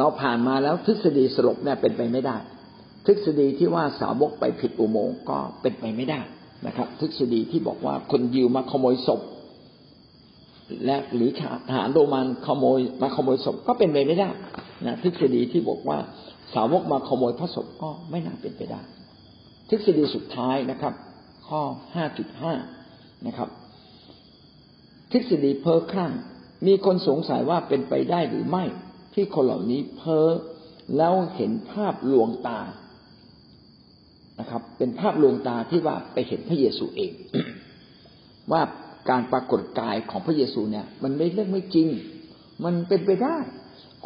เราผ่านมาแล้วทฤษฎีสลบเนี่ยเป็นไปไม่ได้ ทฤษฎีที่ว่าสาวกไปผิดอุโมงค์ก็เป็นไปไม่ได้นะครับ ทฤษฎีที่บอกว่าคนยิวมาขโมยศพ และหรือทหารโรมันขโมยมาขโมยศพก็เป็นไปไม่ได้นะทฤษฎีที่บอกว่าสาวกมาขโมยพระศพก็ไม่น่าเป็นไปได้ ทฤษฎีสุดท้ายนะครับ ข้อห้าจุดห้านะครับ ทฤษฎีเพ้อคลั่งมีคนสงสัยว่าเป็นไปได้หรือไม่ ที่คนเหล่านี้เพ้อแล้วเห็นภาพลวงตานะครับ เป็นภาพลวงตาที่ว่าไปเห็นพระเยซูเอง ว่าการปรากฏกายของพระเยซูเนี่ย มันไม่เรื่องไม่จริง มันเป็นไปได้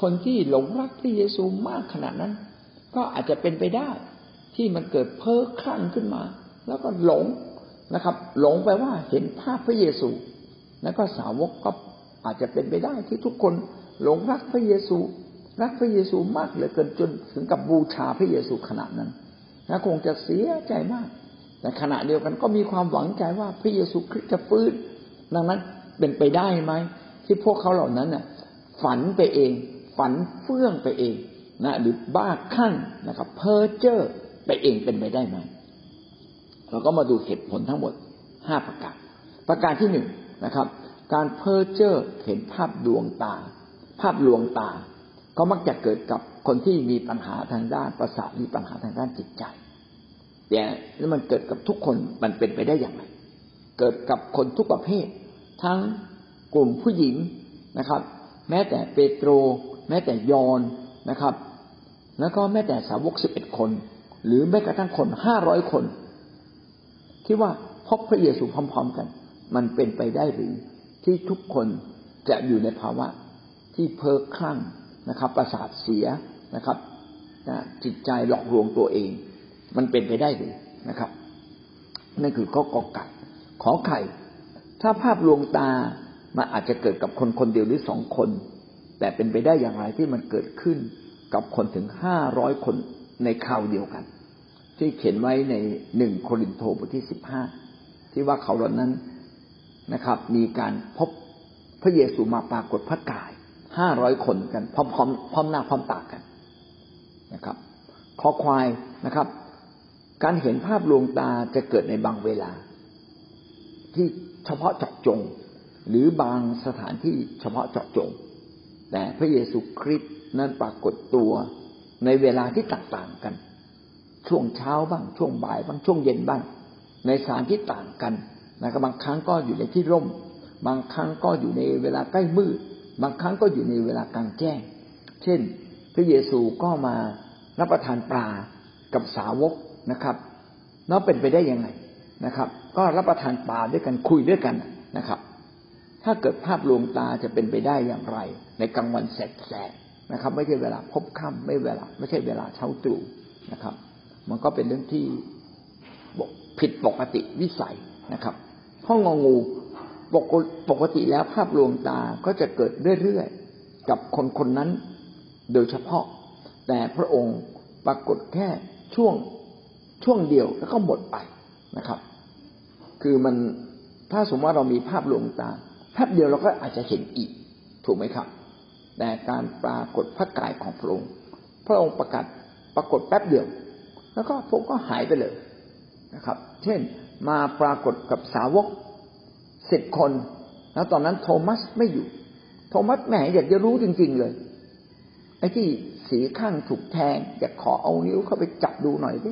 คนที่หลงรักพระเยซูมากขนาดนั้น ก็อาจจะเป็นไปได้ ที่มันเกิดเพ้อคลั่งขึ้นมา แล้วก็หลงนะครับ หลงไปว่าเห็นภาพพระเยซู แล้วก็สาวกก็อาจจะเป็นไปได้ที่ทุกคน หลงรักพระเยซู รักพระเยซูมากเหลือเกินจนถึงกับบูชาพระเยซูขนาดนั้นนะคงจะเสียใจมาก แต่ขณะเดียวกันก็มีความหวังใจว่าพระเยซูคริสต์จะฟื้น ดังนั้นเป็นไปได้ไหมที่พวกเขาเหล่านั้นน่ะ ฝันไปเอง ฝันเฟื่องไปเองนะหรือบ้าคลั่งนะครับ เพ้อเจ้อไปเองเป็นไปได้ไหมเราก็มาดูเหตุผลทั้งหมดห้าประการ ประการที่หนึ่งนะครับ การเพ้อเจ้อเห็นภาพดวงตาาพลวงตา ก็มักจะเกิดกับคนที่มีปัญหาทางด้านประสาทมีปัญหาทางด้านจิตใจ แต่แล้วมันเกิดกับทุกคนมันเป็นไปได้อย่างไร เกิดกับคนทุกประเภท ทั้งกลุ่มผู้หญิงนะครับ แม้แต่เปโตร แม้แต่ยอนนะครับ แล้วก็แม้แต่สาวกสิบเอ็ดคน หรือแม้กระทั่งคนห้าร้อยคน ที่ว่าพบพระเยซูพร้อม ๆ กัน มันเป็นไปได้หรือที่ทุกคนจะอยู่ในภาวะ ที่เพ้อคลั่งนะครับ ประสาทเสียนะครับจิตใจหลอกลวงตัวเอง มันเป็นไปได้หรือนะครับ นั่นคือข้อกอไก่ขอไข่ ถ้าภาพลวงตามันอาจจะเกิดกับคนคนเดียวหรือสองคน แต่เป็นไปได้อย่างไรที่มันเกิดขึ้นกับคนถึงห้าร้อยคนในคราวเดียวกัน ที่เขียนไว้ในหนึ่งโครินโตบทที่สิบห้าที่ว่าเขาเหล่านั้นนะครับ มีการพบพระเยซูมาปรากฏพระกาย ห้าร้อยคนกันพร้อมพร้อมพร้อมหน้าพร้อมตากันนะครับขอควายนะครับ การเห็นภาพลวงตาจะเกิดในบางเวลา ที่เฉพาะเจาะจง หรือบางสถานที่เฉพาะเจาะจง แต่พระเยซูคริสต์นั้นปรากฏตัวในเวลาที่ต่างๆกัน ช่วงเช้าบ้างช่วงบ่ายบ้างช่วงเย็นบ้าง ในสถานที่ต่างกันนะครับบางครั้งก็อยู่ในที่ร่ม บางครั้งก็อยู่ในเวลาใกล้มืด บางครั้งก็อยู่ในเวลากลางแจ้ง เช่น พระเยซูก็มารับประทานปลากับสาวกนะครับแล้วเป็นไปได้ยังไงนะครับ ก็รับประทานปลาด้วยกันคุยด้วยกันนะครับ ถ้าเกิดภาพลวงตาจะเป็นไปได้อย่างไร ในกลางวันแสกๆนะครับ ไม่ใช่เวลาพบค่ำไม่เวลา ไม่ใช่เวลาเช้าตรู่นะครับ มันก็เป็นเรื่องที่ผิดปกติวิสัยนะครับข้ององู ปกติแล้วภาพลวงตาก็จะเกิดเรื่อยๆกับคนคนนั้นโดยเฉพาะ แต่พระองค์ปรากฏแค่ช่วงช่วงเดียวแล้วก็หมดไปนะครับ คือมันถ้าสมมติว่าเรามีภาพลวงตาแป๊บเดียวเราก็อาจจะเห็นอีก ถูกไหมครับ แต่การปรากฏพระกายของพระองค์ พระองค์ประกาศปรากฏแป๊บเดียว แล้วก็พระองค์ก็หายไปเลยนะครับ เช่น มาปรากฏกับสาวก สิบคน แล้วตอนนั้นโทมัสไม่อยู่ โทมัสแหมอยากจะรู้จริง ๆเลย ไอ้ที่สีข้างถูกแทงอยากขอเอานิ้วเข้าไปจับดูหน่อยดิ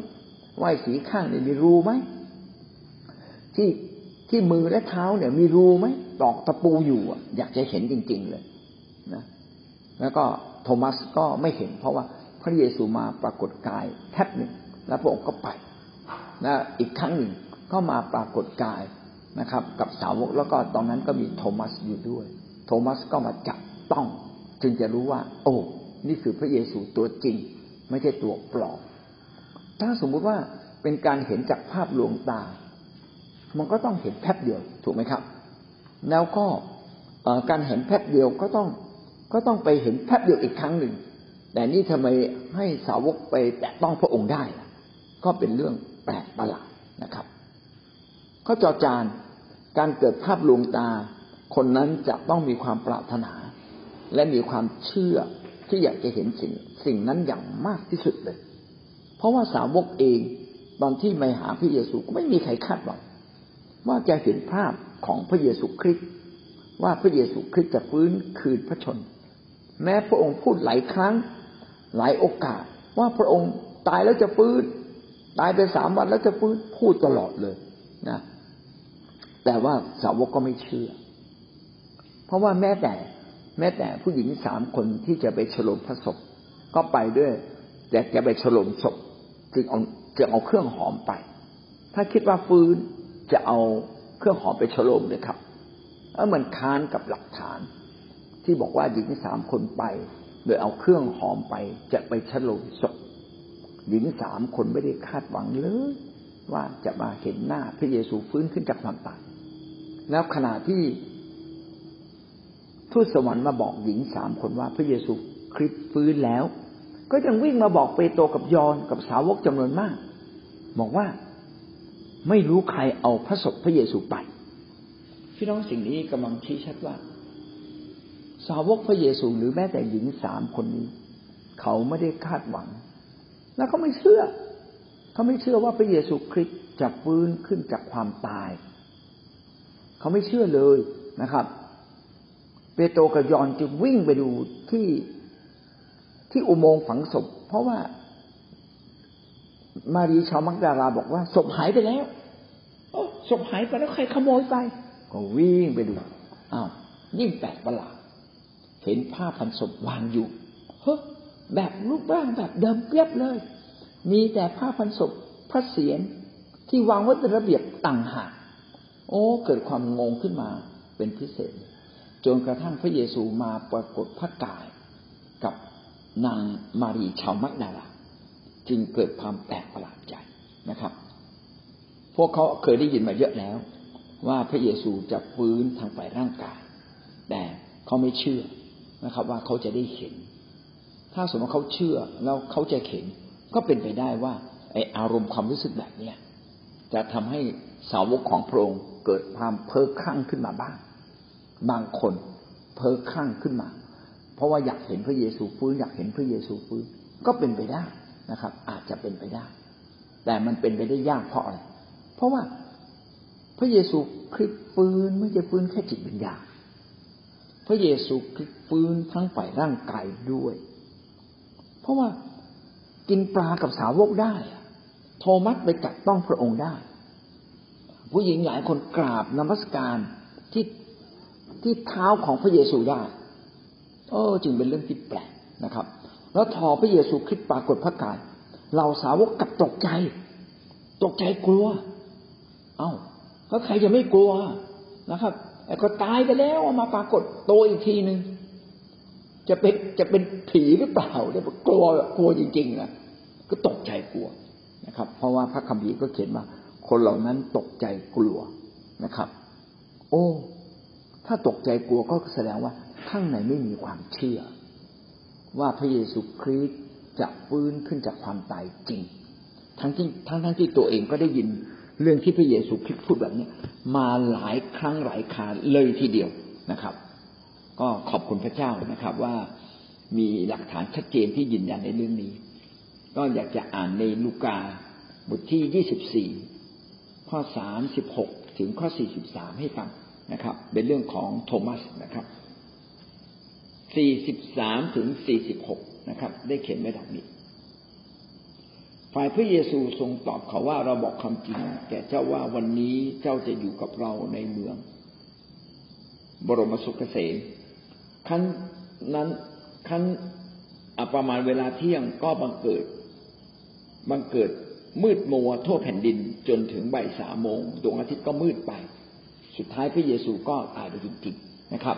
ว่าสีข้างเนี่ยมีรูไหมที่ที่มือและเท้าเนี่ย มีรูไหมตอกตะปูอยู่อะ อยากจะเห็นจริง ๆ เลยนะแล้วก็โทมัสก็ไม่เห็น เพราะว่าพระเยซูมาปรากฏกายแทบหนึ่งแล้วพระองค์ก็ไปนะอีกครั้งหนึ่งก็มาปรากฏกาย นะครับ กับสาวกแล้วก็ตอนนั้นก็มีโทมัสอยู่ด้วย โทมัสก็มาจับต้อง จึงจะรู้ว่า โอ้นี่คือพระเยซูตัวจริง ไม่ใช่ตัวปลอมถ้าสมมุติว่าเป็นการเห็นจากภาพลวงตา มันก็ต้องเห็นแป๊บเดียวถูกไหมครับ แล้วก็การเห็นแป๊บเดียวก็ต้องก็ต้องไปเห็นแป๊บเดียวอีกครั้งหนึ่ง แต่นี่ทำไมให้สาวกไปแตะต้องพระองค์ได้ ก็เป็นเรื่องแปลกประหลาดนะครับ ข้อจอจาน การเกิดภาพลวงตา คนนั้นจะต้องมีความปรารถนา และมีความเชื่อที่อยากจะเห็นสิ่งสิ่งนั้นอย่างมากที่สุดเลย เพราะว่าสาวกเองตอนที่มาหาพระเยซูก็ไม่มีใครคาดหวังว่าจะเห็นภาพของพระเยซูคริสต์ว่าพระเยซูคริสต์จะฟื้นคืนพระชน แม้พระองค์พูดหลายครั้ง หลายโอกาส ว่าพระองค์ตายแล้วจะฟื้น ตายไปสามวันแล้วจะฟื้นพูดตลอดเลยนะ แต่ว่าสาวกก็ไม่เชื่อ เพราะว่าแม้แต่แม้แต่ผู้หญิงสามคนที่จะไปฉลองพระศพก็ไปด้วย แต่จะไปฉลองศพจึงเอาจะเอาเครื่องหอมไป ถ้าคิดว่าฟื้นจะเอาเครื่องหอมไปฉลองเลยครับแล้วมันค้านกับหลักฐาน ที่บอกว่าหญิงสามคนไป โดยเอาเครื่องหอมไปจะไปฉลองศพหญิงสามคนไม่ได้คาดหวังเลยว่าจะมาเห็นหน้าพระเยซูฟื้นขึ้นจากความตาย แล้วขณะที่ทูตสวรรค์มาบอกหญิงสามคนว่าพระเยซูคริสต์ฟื้นแล้ว ก็ยังวิ่งมาบอกเปโตรกับยอนกับสาวกจำนวนมาก บอกว่าไม่รู้ใครเอาพระศพพระเยซูไป พี่น้องสิ่งนี้กำลังชี้ชัดว่า สาวกพระเยซูหรือแม้แต่หญิงสามคนนี้ เขาไม่ได้คาดหวัง แล้วเขาไม่เชื่อ เขาไม่เชื่อว่าพระเยซูคริสต์จะฟื้นขึ้นจากความตาย เขาไม่เชื่อเลยนะครับ เปโตรกับยอนจึงวิ่งไปดูที่ที่อุโมงค์ฝังศพ เพราะว่ามารีชาวมักดาราบอกว่าศพหายไปแล้วโอ้ศพหายไปแล้วใครขโมยไป ก็วิ่งไปดูอ้าวยิ่งแปลกประหลาดเห็นผ้าพันศพวางอยู่เฮ้แบบรูปร่างแบบเดิมเปียบเลย มีแต่ผ้าพันศพพระเศียรที่วางไว้เป็นระเบียบต่างหาก โอ้ เกิดความงงขึ้นมาเป็นพิเศษ จนกระทั่งพระเยซูมาปรากฏพระกายกับนางมารีชาวมักดาลาจึงเกิดความแปลกประหลาดใจนะครับ พวกเขาเคยได้ยินมาเยอะแล้ว ว่าพระเยซูจะฟื้นทางฝ่ายร่างกาย แต่เขาไม่เชื่อนะครับ ว่าเขาจะได้เห็น ถ้าสมมติเขาเชื่อแล้วเขาจะเห็น ก็เป็นไปได้ว่าไออารมณ์ความรู้สึกแบบเนี้ยจะทำให้สาวกของพระองค์ เกิดความเพ้อคลั่งขึ้นมาบ้าง บางคนเพ้อคลั่งขึ้นมา เพราะว่าอยากเห็นพระเยซูฟื้นอยากเห็นพระเยซูฟื้นก็เป็นไปได้นะครับ อาจจะเป็นไปได้ แต่มันเป็นไปได้ยากเพราะอะไร เพราะว่าพระเยซูคริสต์ฟื้นไม่ใช่ฟื้นแค่จิตวิญญาณพระเยซูคริสต์ฟื้นทั้งฝ่ายร่างกายด้วย เพราะว่ากินปลากับสาวกได้ โทมัสไปจับต้องพระองค์ได้ ผู้หญิงหลายคนกราบนมัสการที่ที่เท้าของพระเยซูได้โอ้จึงเป็นเรื่องที่แปลกนะครับ แล้วทอพระเยซูคริสต์ปรากฏพระกายเราสาวกกับตกใจ ตกใจกลัว เอา้าแล้วใครจะไม่กลัวนะครับแต่ก็ตายไปแล้วมาปรากฏโตอีกทีหนึ่งจะเป็นจะเป็นผีหรือเปล่าเนี่ยกลัวกลัวจริงๆนะก็ตกใจกลัวนะครับ เพราะว่าพระคัมภีร์ก็เขียนว่า คนเหล่านั้นตกใจกลัวนะครับ โอ้ ถ้าตกใจกลัวก็แสดงว่าข้างในไม่มีความเชื่อ ว่าพระเยซูคริสต์จะฟื้นขึ้นจากความตายจริง ทั้งที่ทั้งทั้งที่ตัวเองก็ได้ยินเรื่องที่พระเยซูคริสต์พูดแบบนี้มาหลายครั้งหลายคราเลยทีเดียวนะครับ ก็ขอบคุณพระเจ้านะครับว่ามีหลักฐานชัดเจนที่ยืนยันในเรื่องนี้ ก็อยากจะอ่านในลูกาบทที่ยี่สิบสี่ ข้อสามสิบหกถึงข้อสี่สิบสามให้ฟังนะครับ เป็นเรื่องของโทมัสนะครับ43ถึง46นะครับ ได้เขียนไว้ดังนี้ฝ่ายพระเยซูทรงตอบเขาว่าเราบอกคำจริงแก่เจ้าว่าวันนี้เจ้าจะอยู่กับเราในเมือง บรมสุขเกษมขั้นนั้นขั้นประมาณเวลาเที่ยงก็บังเกิดบังเกิด มืดมัวทั่วแผ่นดินจนถึงบ่ายสามโมงดวงอาทิตย์ก็มืดไป สุดท้ายพระเยซูก็ตายไปจริงๆนะครับ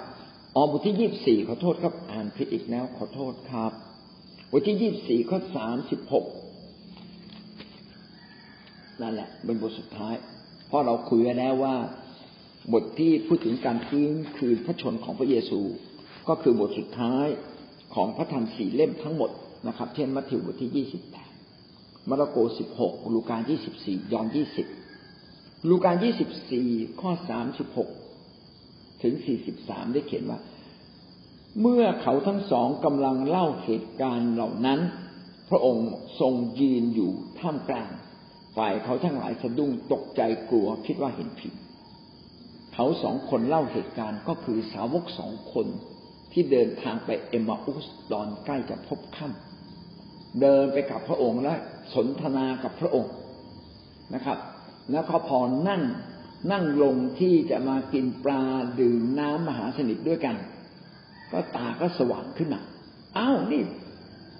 ออบทที่ยี่บสี่ขอโทษครับอ่านผิดอีกแล้วขอโทษครับบทที่ยี่บสี่ข้อสามสิบหกนั่นแหละเป็นบทสุดท้าย เพราะเราคุยกันแล้วว่า บทที่พูดถึงการฟื้นคืนพระชนของพระเยซู ก็คือบทสุดท้ายของพระธรรมสี่เล่มทั้งหมดนะครับ เช่นมัทธิวบทที่ยี่สิบแปด มาระโกสิบหกลูกายี่สิบสี่ยอห์นยี่สิบลูกายี่สิบสี่ข้อสามสิบหกถึงสี่สิบสามได้เขียนว่า เมื่อเขาทั้งสองกำลังเล่าเหตุการณ์เหล่านั้น พระองค์ทรงยืนอยู่ท่ามกลาง ฝ่ายเขาทั้งหลายสะดุ้งตกใจกลัวคิดว่าเห็นผีเขาสองคนเล่าเหตุการณ์ก็คือสาวกสองคนที่เดินทางไปเอมมาอุสตอนใกล้จะพบค่ำ เดินไปกับพระองค์และสนทนากับพระองค์นะครับ แล้วก็พอนั่งนั่งลงที่จะมากินปลาดื่มน้ำมหาสนิทด้วยกัน ก็ตาก็สว่างขึ้นมาอ้าวนี่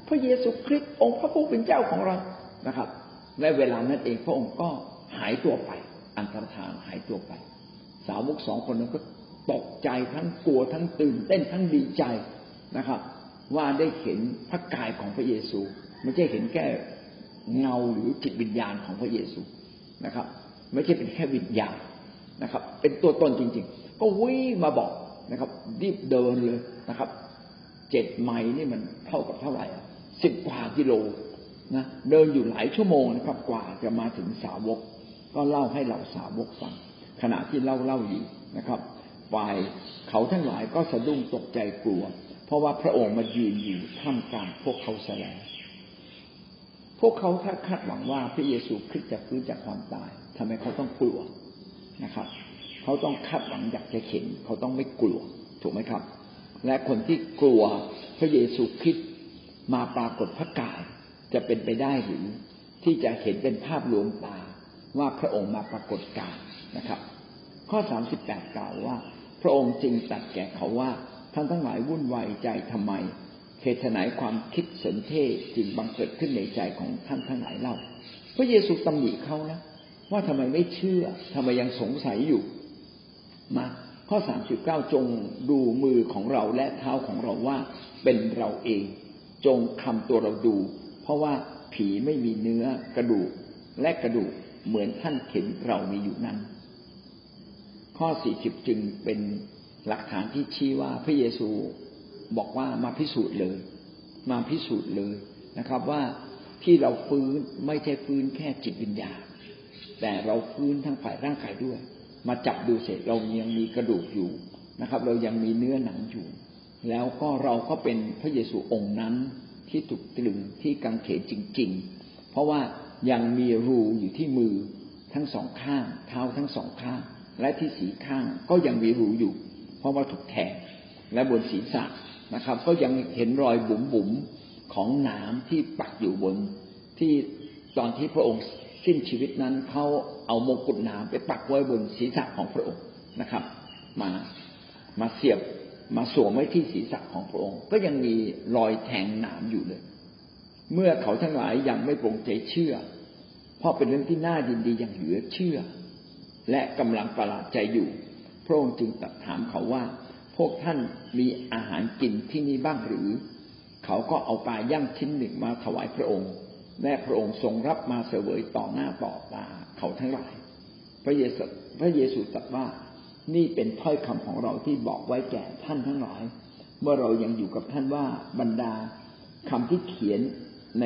พระเยซูคริสต์องค์พระผู้เป็นเจ้าของเรานะครับและเวลานั้นเองพระองค์ก็หายตัวไป อันตรธานหายตัวไป สาวกสองคนนั้นก็ตกใจทั้งกลัวทั้งตื่นเต้นทั้งดีใจนะครับ ว่าได้เห็นพระกายของพระเยซู ไม่ใช่เห็นแค่เงาหรือจิตวิญญาณของพระเยซูนะครับ ไม่ใช่เป็นแค่วิญญาณนะครับ เป็นตัวตนจริง ๆ ก็วิ่งมาบอกนะครับรีบเดินเลยนะครับเจ็ดไมล์นี่มันเท่ากับเท่าไหร่สิบกว่ากิโลนะเดินอยู่หลายชั่วโมงนะครับกว่าจะมาถึงสาวก ก็เล่าให้เราสาวกฟังขณะที่เล่าเล่าอยู่นะครับฝ่ายเขาทั้งหลายก็สะดุ้งตกใจกลัว เพราะว่าพระองค์มายืนอยู่ท่ามกลางพวกเขาแสลงพวกเขาถ้าคาดหวังว่าพระเยซูคริสต์จะฟื้นจากความตายทำไมเขาต้องกลัวนะครับ เขาต้องคาดหวังอยากจะเห็น เขาต้องไม่กลัวถูกไหมครับ และคนที่กลัวพระเยซูคริสต์มาปรากฏพระกายจะเป็นไปได้หรือที่จะเห็นเป็นภาพลวงตาว่าพระองค์มาปรากฏกายนะครับ ข้อสามสิบแปดกล่าวว่า พระองค์จึงตรัสแก่เขาว่า ท่านทั้งหลายวุ่นวายใจทำไมเหตุไหนความคิดสนเทจึงบังเกิดขึ้นในใจของท่านทั้งหลายเล่า พระเยซูตำหนิเขานะ ว่าทำไมไม่เชื่อทำไมยังสงสัยอยู่ มาข้อสามสิบเก้าจงดูมือของเราและเท้าของเราว่าเป็นเราเอง จงคำตัวเราดู เพราะว่าผีไม่มีเนื้อกระดูกและกระดูกเหมือนท่านเห็นเรามีอยู่นั้น ข้อสี่สิบจึงเป็น หลักฐานที่ชี้ว่าพระเยซูบอกว่ามาพิสูจน์เลย มาพิสูจน์เลยนะครับ ว่าที่เราฟื้นไม่ใช่ฟื้นแค่จิตวิญญาณแต่เราฟื้นทั้งฝ่ายร่างกายด้วย มาจับดูเสร็จเรายังมีกระดูกอยู่นะครับ เรายังมีเนื้อหนังอยู่ แล้วก็เราก็เป็นพระเยซูองค์นั้นที่ถูกตรึงที่กังเขนจริง ๆ เพราะว่ายังมีรูอยู่ที่มือทั้งสองข้าง เท้าทั้งสองข้าง และที่สีข้างก็ยังมีรูอยู่ ราะว่าถูกแทงและบนศีรษะนะครับ ก็ยังเห็นรอยบุ๋มบุ๋มของหนาที่ปักอยู่บนที่ตอนที่พระองค์สิ้นชีวิตนั้นเขาเอามงกุฎหนาไปปักไว้บนศีรษะของพระองค์นะครับ มามาเสียบมาสวมไว้ที่ศีรษะของพระองค์ ก็ยังมีรอยแทงหนามอยู่เลย เมื่อเขาทั้งหลายยังไม่ปรงใจเชื่อ เพราะเป็นเรื่องที่น่ายินดีอย่างเหลือเชื่อ และกำลังประหลาดใจอยู่ พระองค์จึงตรัสถามเขาว่า พวกท่านมีอาหารกินที่นี่บ้างหรือ เขาก็เอาปลาย่างชิ้นหนึ่งมาถวายพระองค์และพระองค์ทรงรับมาเสวยต่อหน้าต่อตาเขาทั้งหลาย พระเยซูพระเยซูตรัสว่านี่เป็นถ้อยคำของเราที่บอกไว้แก่ท่านทั้งหลาย เมื่อเรายังอยู่กับท่านว่าบรรดาคำที่เขียนใน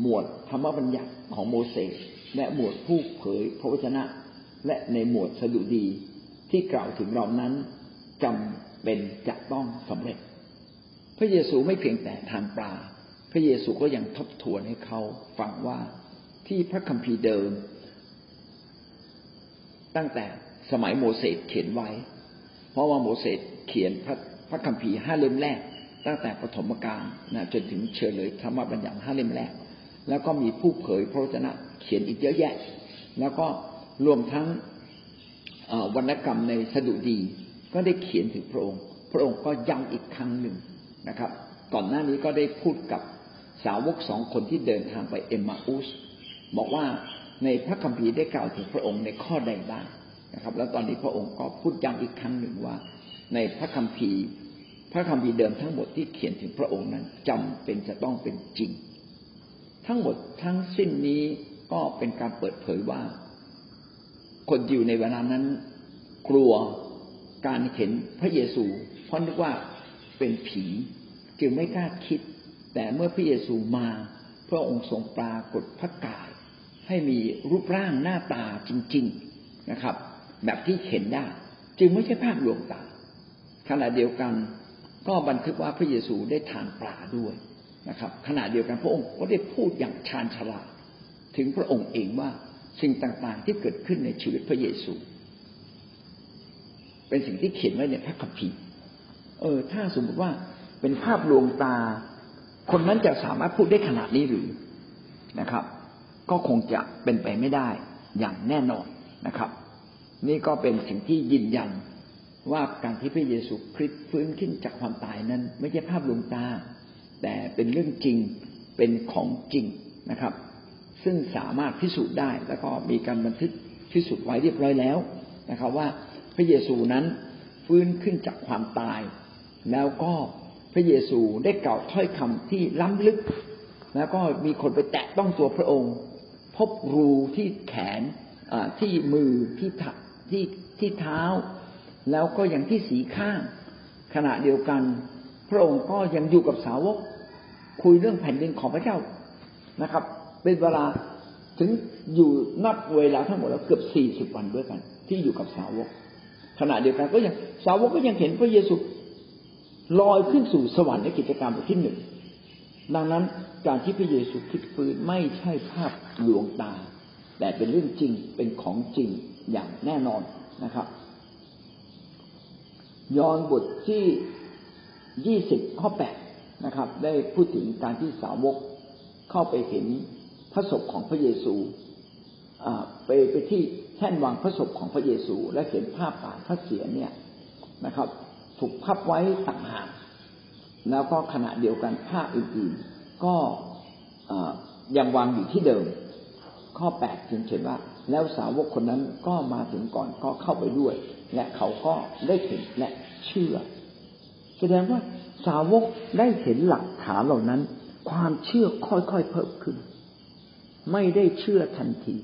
หมวดธรรมบัญญัติของโมเสสและหมวดผู้เผยพระวจนะ และในหมวดสดุดี ที่กล่าวถึงเรานั้นจำเป็นจะต้องสำเร็จ พระเยซูไม่เพียงแต่ทานปลา พระเยซูก็ยังทบทวนให้เขาฟังว่าที่พระคัมภีร์เดิม ตั้งแต่สมัยโมเสสเขียนไว้ เพราะว่าโมเสสเขียนพระพระคัมภีร์ห้าเล่มแรก ตั้งแต่ปฐมกาลนะจนถึงเฉลยธรรมบัญญัติห้าเล่มแรก แล้วก็มีผู้เผยพระวจนะเขียนอีกเยอะแยะ แล้วก็รวมทั้ง วรรณกรรมในสดุดี ก็ได้เขียนถึงพระองค์ พระองค์ก็ย้ำอีกครั้งหนึ่งนะครับ ก่อนหน้านี้ก็ได้พูดกับสาวกสองคนที่เดินทางไปเอมมาอุสบอกว่าในพระคัมภีร์ได้กล่าวถึงพระองค์ในข้อใดบ้างนะครับ แล้วตอนนี้พระองค์ก็พูดย้ำอีกครั้งหนึ่งว่า ในพระคัมภีร์ พระคัมภีร์เดิมทั้งหมดที่เขียนถึงพระองค์นั้นจำเป็นจะต้องเป็นจริง ทั้งหมดทั้งสิ้นนี้ก็เป็นการเปิดเผยว่า คนอยู่ในเวลานั้น กลัวการเห็นพระเยซู เพราะนึกว่าเป็นผีจึงไม่กล้าคิด แต่เมื่อพระเยซูมา พระองค์ทรงปรากฏพระกาย ให้มีรูปร่างหน้าตาจริง ๆนะครับ แบบที่เห็นได้ จึงไม่ใช่ภาพลวงตาขณะเดียวกันก็บันทึกว่าพระเยซูได้ทานปลาด้วยนะครับ ขณะเดียวกันพระองค์ก็ได้พูดอย่างชาญฉลาดถึงพระองค์เองว่า สิ่งต่างๆ ที่เกิดขึ้นในชีวิตพระเยซู เป็นสิ่งที่เขียนไว้ในพระคัมภีร์ เออ ถ้าสมมติว่าเป็นภาพลวงตา คนนั้นจะสามารถพูดได้ขนาดนี้หรือนะครับ ก็คงจะเป็นไปไม่ได้อย่างแน่นอนนะครับ นี่ก็เป็นสิ่งที่ยืนยันว่าการที่พระเยซูคริสต์ฟื้นขึ้นจากความตายนั้น ไม่ใช่ภาพลวงตา แต่เป็นเรื่องจริงเป็นของจริงนะครับ ซึ่งสามารถพิสูจน์ได้ แล้วก็มีการบันทึกพิสูจน์ไว้เรียบร้อยแล้วนะครับ ว่าพระเยซูนั้นฟื้นขึ้นจากความตาย แล้วก็พระเยซูได้กล่าวถ้อยคำที่ล้ำลึก แล้วก็มีคนไปแตะต้องตัวพระองค์ พบรูที่แขนที่มือที่ที่ที่เท้า แล้วก็อย่างที่สีข้าง ขณะเดียวกัน พระองค์ก็ยังอยู่กับสาวกคุยเรื่องแผ่นดินของพระเจ้านะครับ เป็นเวลาถึงอยู่นับเวลาทั้งหมดแล้วเกือบสี่สิบวันด้วยกัน ที่อยู่กับสาวก ขณะเดียวกันก็ยังสาวกก็ยังเห็นพระเยซูลอยขึ้นสู่สวรรค์ในกิจกรรมบทที่หนึ่งดังนั้นการที่พระเยซูคริสต์ฟื้นไม่ใช่ภาพลวงตา แต่เป็นเรื่องจริงเป็นของจริงอย่างแน่นอนนะครับ ยอห์นบทที่ยี่สิบข้อแปดนะครับ ได้พูดถึงการที่สาวกเข้าไปเห็น พระศพของพระเยซูไปไปที่แท่นวางพระศพของพระเยซู และเห็นภาพป่าพระเสียเนี่ยนะครับ ถูกพับไว้ต่างหากแล้วก็ขณะเดียวกันผ้าอื่นๆ ก็ยังวางอยู่ที่เดิม ข้อแปดจึงเขียนว่า แล้วสาวกคนนั้นก็มาถึงก่อนก็เข้าไปด้วย และเขาก็ได้เห็นและเชื่อ แสดงว่าสาวกได้เห็นหลักฐานเหล่านั้น ความเชื่อค่อยๆเพิ่มขึ้น ไม่ได้เชื่อทันที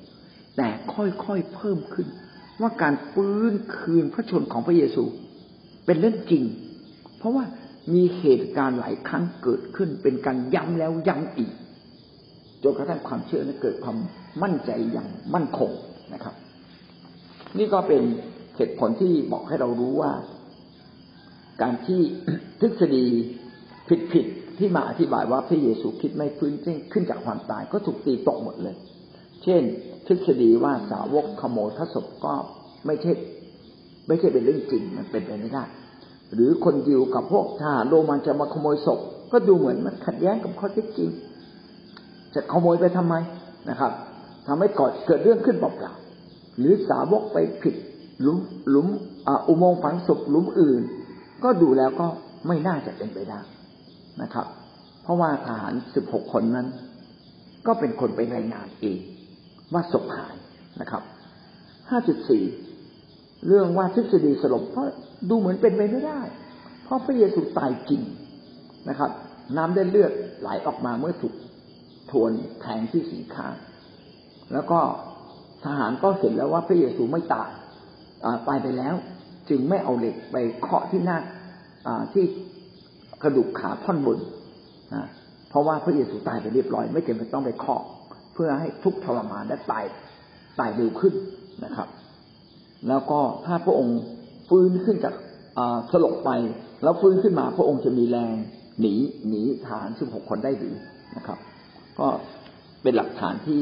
แต่ค่อยๆเพิ่มขึ้น ว่าการฟื้นคืนพระชนของพระเยซู เป็นเรื่องจริง เพราะว่ามีเหตุการณ์หลายครั้งเกิดขึ้น เป็นการย้ำแล้วย้ำอีกจนกระทั่งความเชื่อนั้นเกิดความมั่นใจอย่างมั่นคงนะครับ นี่ก็เป็นเหตุผลที่บอกให้เรารู้ว่า การที่ทฤษฎีผิดๆ ที่มาอธิบายว่าพระเยซูคิดไม่ฟื้นขึ้นจากความตายก็ถูกตีตกหมดเลย เช่น ทฤษฎีว่าสาวกขโมยพระศพก็ไม่ใช่ไม่ใช่เป็นเรื่องจริงมันเป็นไปไม่ได้ หรือคนยิวกับพวกทหารโรมันจะมาขโมยศพ ก็ดูเหมือนมันขัดแย้งกับข้อเท็จจริง จะขโมยไปทำไมนะครับทำให้ก่อเกิดเรื่องขึ้นเปล่าๆหรือสาวกไปผิดหลุมหลุมอุโมงค์ฝังศพหลุมอื่น ก็ดูแล้วก็ไม่น่าจะเป็นไปได้ นะครับ เพราะว่าทหารสิบหกคนนั้น ก็เป็นคนไปรายงานเองว่าศพหายนะครับห้าจุดสี่เรื่องว่าทฤษฎีสลบเพราะดูเหมือนเป็นไปไม่ได้ เพราะพระเยซูตายจริงนะครับ น้ำได้เลือดไหลออกมาเมื่อถูกทวนแทงที่สีขาแล้วก็ทหารก็เห็นแล้วว่าพระเยซูไม่ตายตายไปแล้ว จึงไม่เอาเหล็กไปเคาะที่หน้าที่ กระดูกขาท่อนบนเพราะว่าพระเยซูตายไปเรียบร้อย ไม่จำเป็นต้องไปเคาะเพื่อให้ทุกทรมานและตายตายเร็วขึ้นนะครับ แล้วก็ถ้าพระองค์ฟื้นขึ้นจากสลบไป แล้วฟื้นขึ้นมาพระองค์จะมีแรงหนีหนีฐานสิบหกคนได้หรือนะครับ ก็เป็นหลักฐานที่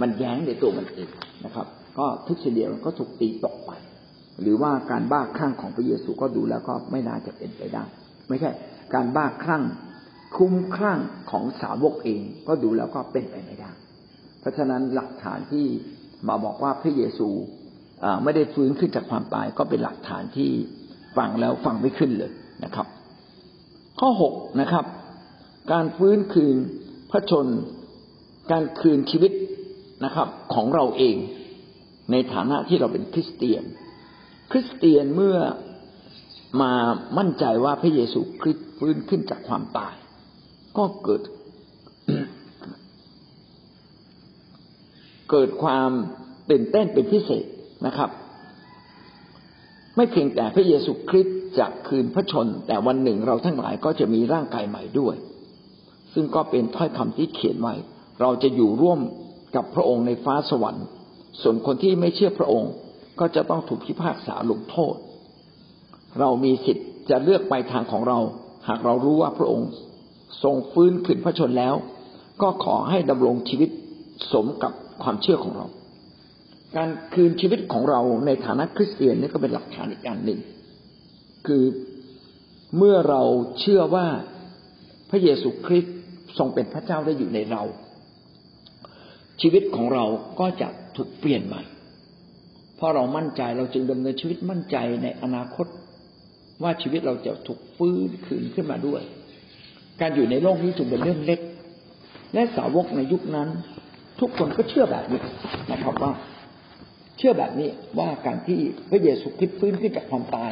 มันแย้งในตัวมันเองนะครับ ก็ทุกเฉลียวก็ถูกตีตกไป หรือว่าการบ้าคลั่งของพระเยซูก็ดูแล้วก็ไม่น่าจะเป็นไปได้ ไม่ใช่ การบ้าคลั่ง คุ้มคลั่งของสาวกเอง ก็ดูแล้วก็เป็นไปไม่ได้ เพราะฉะนั้นหลักฐานที่มาบอกว่าพระเยซูไม่ได้ฟื้นขึ้นจากความตายก็เป็นหลักฐานที่ฟังแล้วฟังไม่ขึ้นเลยนะครับ ข้อหกนะครับ การฟื้นคืนพระชน การคืนชีวิตนะครับของเราเองในฐานะที่เราเป็นคริสเตียน คริสเตียนเมื่อ มามั่นใจว่าพระเยซูคริสต์ฟื้นขึ้นจากความตาย ก็เกิด เกิดความตื่นเต้นเป็นพิเศษนะครับ ไม่เพียงแต่พระเยซูคริสต์จะคืนพระชน แต่วันหนึ่งเราทั้งหลายก็จะมีร่างกายใหม่ด้วย ซึ่งก็เป็นถ้อยคำที่เขียนไว้ เราจะอยู่ร่วมกับพระองค์ในฟ้าสวรรค์ ส่วนคนที่ไม่เชื่อพระองค์ ก็จะต้องถูกพิพากษาลงโทษ เรามีสิทธิ์จะเลือกไปทางของเรา หากเรารู้ว่าพระองค์ทรงฟื้นขึ้นพระชนแล้ว ก็ขอให้ดำรงชีวิตสมกับความเชื่อของเรา การคืนชีวิตของเราในฐานะคริสเตียนนี่ก็เป็นหลักฐานอีกอย่างหนึ่ง คือเมื่อเราเชื่อว่าพระเยซูคริสต์ทรงเป็นพระเจ้าได้อยู่ในเรา ชีวิตของเราก็จะถูกเปลี่ยนใหม่ เพราะเรามั่นใจเราจึงดำเนินชีวิตมั่นใจในอนาคต ว่าชีวิตเราจะถูกฟื้นคืนขึ้นมาด้วย การอยู่ในโลกนี้จึงเป็นเรื่องเล็ก และสาวกในยุคนั้น ทุกคนก็เชื่อแบบนี้นะครับว่า เชื่อแบบนี้ว่าการที่พระเยซูคริสต์ฟื้นขึ้นจากความตาย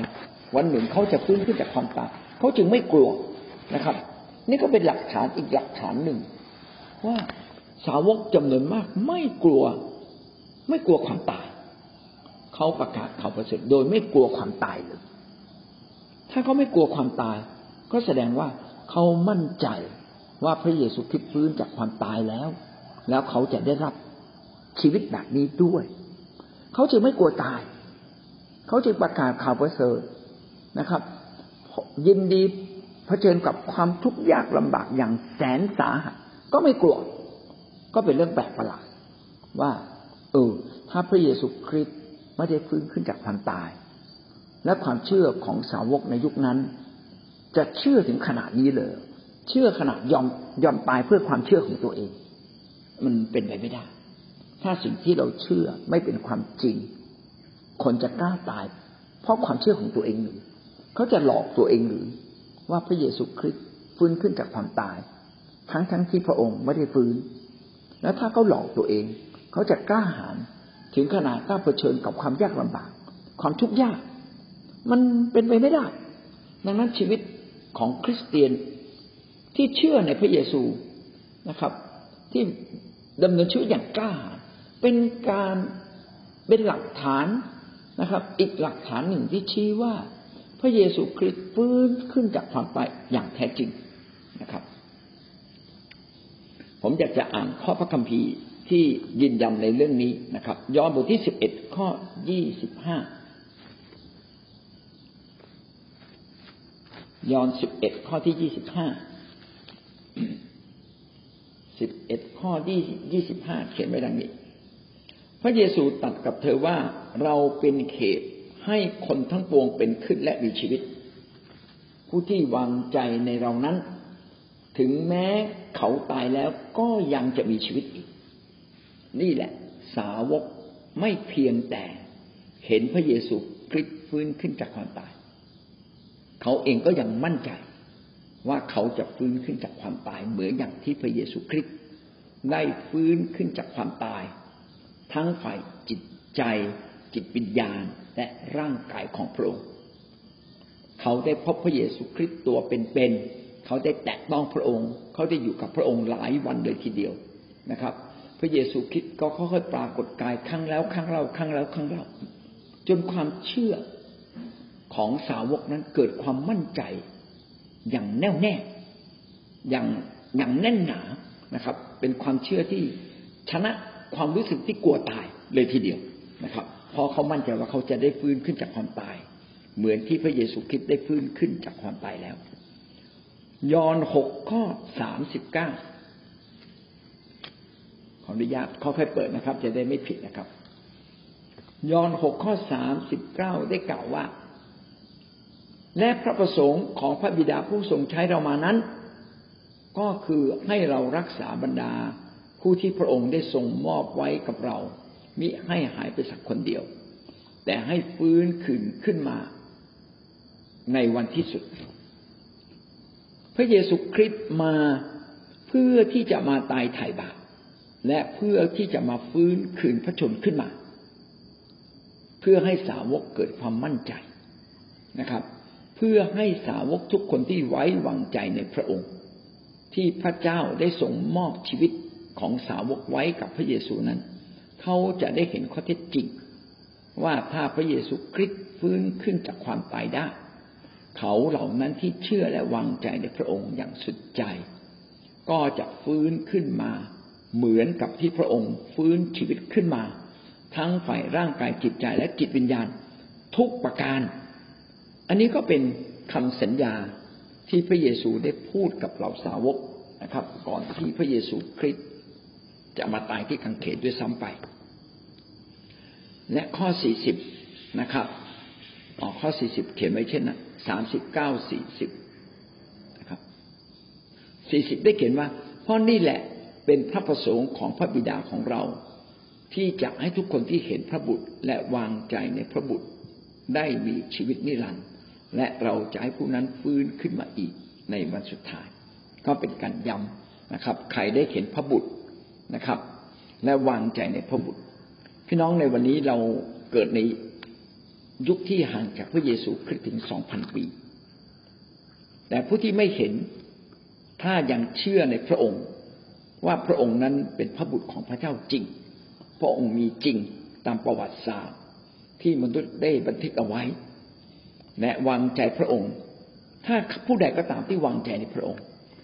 วันหนึ่งเขาจะฟื้นขึ้นจากความตายเขาจึงไม่กลัวนะครับ นี่ก็เป็นหลักฐานอีกหลักฐานหนึ่ง ว่าสาวกจำนวนมากไม่กลัว ไม่กลัวความตายเขาประกาศข่าวประเสริฐโดยไม่กลัวความตายเลย ถ้าเขาไม่กลัวความตาย ก็แสดงว่าเขามั่นใจว่าพระเยซูคริสต์ฟื้นจากความตายแล้ว แล้วเขาจะได้รับชีวิตแบบนี้ด้วย เขาจึงไม่กลัวตาย เขาจึงประกาศข่าวประเสริฐนะครับ ยินดีเผชิญกับความทุกข์ยากลำบากอย่างแสนสาหัสก็ไม่กลัว ก็เป็นเรื่องแปลกประหลาดว่า เออ ถ้าพระเยซูคริสต์ไม่ได้ฟื้นขึ้นจากความตาย และความเชื่อของสาวกในยุคนั้น จะเชื่อถึงขนาดนี้เลยเชื่อขนาดยอมยอมตายเพื่อความเชื่อของตัวเอง มันเป็นไปไม่ได้ ถ้าสิ่งที่เราเชื่อไม่เป็นความจริง คนจะกล้าตาย เพราะความเชื่อของตัวเองหรือเขาจะหลอกตัวเองหรือ ว่าพระเยซูคริสต์ฟื้นขึ้นจากความตาย ทั้งทั้งที่พระองค์ไม่ได้ฟื้น แล้วถ้าเขาหลอกตัวเอง เขาจะกล้าหาญถึงขนาดกล้าเผชิญกับความยากลำบาก ความทุกข์ยาก มันเป็นไปไม่ได้ ดังนั้นชีวิตของคริสเตียนที่เชื่อในพระเยซูนะครับ ที่ดำเนินชีวิตอย่างกล้า เป็นการเป็นหลักฐานนะครับ อีกหลักฐานหนึ่งที่ชี้ว่า พระเยซูคริสต์ฟื้นขึ้นจากความตายอย่างแท้จริงนะครับ ผมอยากจะอ่านข้อพระคัมภีร์ที่ยืนยันในเรื่องนี้นะครับ ย้อนบทที่สิบเอ็ดข้อยี่สิบห้า ย้อนสิบเอ็ดข้อที่ยี่สิบห้าสิบเอ็ดข้อที่ยี่สิบห้าเขียนไว้ดังนี้ พระเยซูตัดกับเธอว่าเราเป็นเขตให้คนทั้งปวงเป็นขึ้นและมีชีวิต ผู้ที่วางใจในเรานั้น ถึงแม้เขาตายแล้วก็ยังจะมีชีวิตอีก นี่แหละ สาวกไม่เพียงแต่เห็นพระเยซูคริสต์ฟื้นขึ้นจากความตาย เขาเองก็ยังมั่นใจว่าเขาจะฟื้นขึ้นจากความตายเหมือนอย่างที่พระเยซูคริสต์ได้ฟื้นขึ้นจากความตาย ทั้งฝ่ายจิตใจ จิตวิญญาณและร่างกายของพระองค์เขาได้พบพระเยซูคริสต์ตัวเป็นๆเขาได้แตะต้องพระองค์ เขาได้อยู่กับพระองค์หลายวันเลยทีเดียวนะครับ พระเยซูคริสต์ก็ค่อยๆปรากฏกายครั้งแล้วครั้งเล่าครั้งแล้วครั้งเล่าจนความเชื่อ ของสาวกนั้นเกิดความมั่นใจอย่างแน่วแน่อย่างอย่างแน่นหนานะครับ เป็นความเชื่อที่ชนะความรู้สึกที่กลัวตายเลยทีเดียวนะครับพอเขามั่นใจว่าเขาจะได้ฟื้นขึ้นจากความตาย เหมือนที่พระเยซูคริสต์ได้ฟื้นขึ้นจากความตายแล้ว ยอห์นหกข้อสามสิบเก้าขออนุญาตค่อยๆเปิดนะครับ จะได้ไม่ผิดนะครับ ยอห์นหกข้อสามสิบเก้าได้กล่าวว่า และพระประสงค์ของพระบิดาผู้ทรงใช้เรามานั้น ก็คือให้เรารักษาบรรดาผู้ที่พระองค์ได้ทรงมอบไว้กับเรา มิให้หายไปสักคนเดียว แต่ให้ฟื้นขึ้นขึ้นมาในวันที่สุด พระเยซูคริสต์มาเพื่อที่จะมาตายไถ่บาปและเพื่อที่จะมาฟื้นคืนพระชนขึ้นมา เพื่อให้สาวกเกิดความมั่นใจนะครับ พื่อให้สาวกทุกคนที่ไว้วางใจในพระองค์ ที่พระเจ้าได้ทรงมอบชีวิตของสาวกไว้กับพระเยซูนั้น เขาจะได้เห็นข้อเท็จจริง ว่าถ้าพระเยซูคริสต์ฟื้นขึ้นจากความตายได้ เขาเหล่านั้นที่เชื่อและวางใจในพระองค์อย่างสุดใจ ก็จะฟื้นขึ้นมา เหมือนกับที่พระองค์ฟื้นชีวิตขึ้นมา ทั้งฝ่ายร่างกายจิตใจและจิตวิญญาณ ทุกประการ อันนี้ก็เป็นคำสัญญาที่พระเยซูได้พูดกับเหล่าสาวกนะครับ ก่อนที่พระเยซูคริสต์จะมาตายที่กังเขนด้วยซ้ำไป และข้อสี่สิบนะครับออกข้อสี่สิบเขียนไว้เช่นนั้นสามสิบเก้าสี่สิบนะครับสี่สิบได้เขียนว่า เพราะนี่แหละเป็นพระประสงค์ของพระบิดาของเรา ที่จะให้ทุกคนที่เห็นพระบุตรและวางใจในพระบุตรได้มีชีวิตนิรันดร์ และเราจะให้ผู้นั้นฟื้นขึ้นมาอีกในวันสุดท้าย ก็เป็นการย้ำนะครับ ใครได้เห็นพระบุตรนะครับ และวางใจในพระบุตร พี่น้องในวันนี้เราเกิดในยุคที่ห่างจากพระเยซูคริสต์ถึงสองพันปี แต่ผู้ที่ไม่เห็นถ้ายังเชื่อในพระองค์ ว่าพระองค์นั้นเป็นพระบุตรของพระเจ้าจริง พระองค์มีจริงตามประวัติศาสตร์ ที่มนุษย์ได้บันทึกเอาไว้ และวางใจพระองค์ ถ้าผู้ใดก็ตามที่วางใจในพระองค์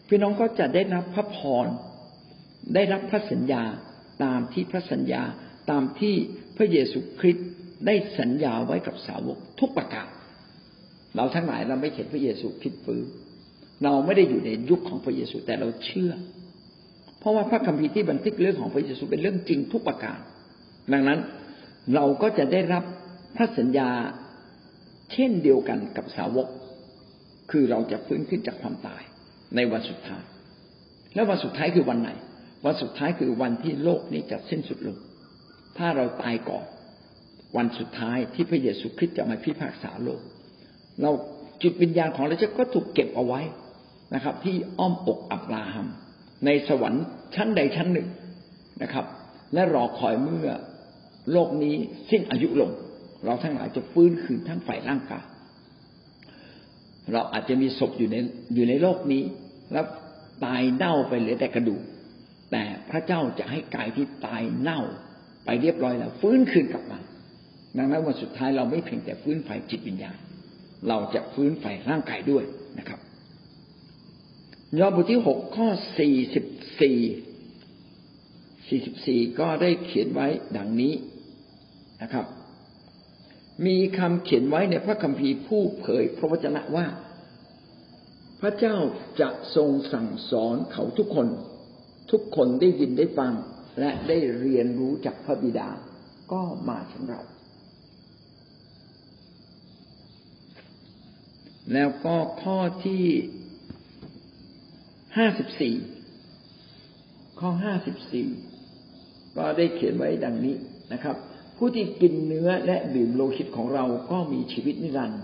พี่น้องก็จะได้รับพระพร ได้รับพระสัญญาตามที่พระสัญญาตามที่พระเยซูคริสต์ได้สัญญาไว้กับสาวกทุกประการเราทั้งหลายเราไม่เห็นพระเยซูคริสต์ฟื้นเราไม่ได้อยู่ในยุคของพระเยซูแต่เราเชื่อ เพราะว่าพระคัมภีร์ที่บันทึกเรื่องของพระเยซูเป็นเรื่องจริงทุกประการ ดังนั้นเราก็จะได้รับพระสัญญา เช่นเดียวกันกับสาวก คือเราจะฟื้นขึ้นจากความตายในวันสุดท้าย แล้ววันสุดท้ายคือวันไหน วันสุดท้ายคือวันที่โลกนี้จะสิ้นสุดลง ถ้าเราตายก่อน วันสุดท้ายที่พระเยซูคริสต์จะมาพิพากษาโลก เราจิตวิญญาณของเราจะก็ถูกเก็บเอาไว้นะครับ ที่อ้อมอกอับราฮัม ในสวรรค์ชั้นใดชั้นหนึ่งนะครับ และรอคอยเมื่อโลกนี้สิ้นอายุลง เราทั้งหลายจะฟื้นคืนทั้งฝ่ายร่างกายเราอาจจะมีศพอยู่ในอยู่ในโลกนี้ แล้วตายเน่าไปเหลือแต่กระดูก แต่พระเจ้าจะให้กายที่ตายเน่าไปเรียบร้อยแล้ว ฟื้นคืนกลับมา ดังนั้นวันสุดท้ายเราไม่เพียงแต่ฟื้นฝ่ายจิตวิญญาณ เราจะฟื้นฝ่ายร่างกายด้วยนะครับ ยอห์นบทที่หกข้อสี่สิบสี่สี่สิบสี่ก็ได้เขียนไว้ดังนี้นะครับ มีคำเขียนไว้ในพระคัมภีร์ผู้เผยพระวจนะว่า พระเจ้าจะทรงสั่งสอนเขาทุกคน ทุกคนได้ยินได้ฟัง และได้เรียนรู้จากพระบิดาก็มาถึงเรา แล้วก็ข้อที่ห้าสิบสี่ข้อห้าสิบสี่ก็ได้เขียนไว้ดังนี้นะครับ ผู้ที่กินเนื้อและดื่มโลหิตของเราก็มีชีวิตนิรันดร์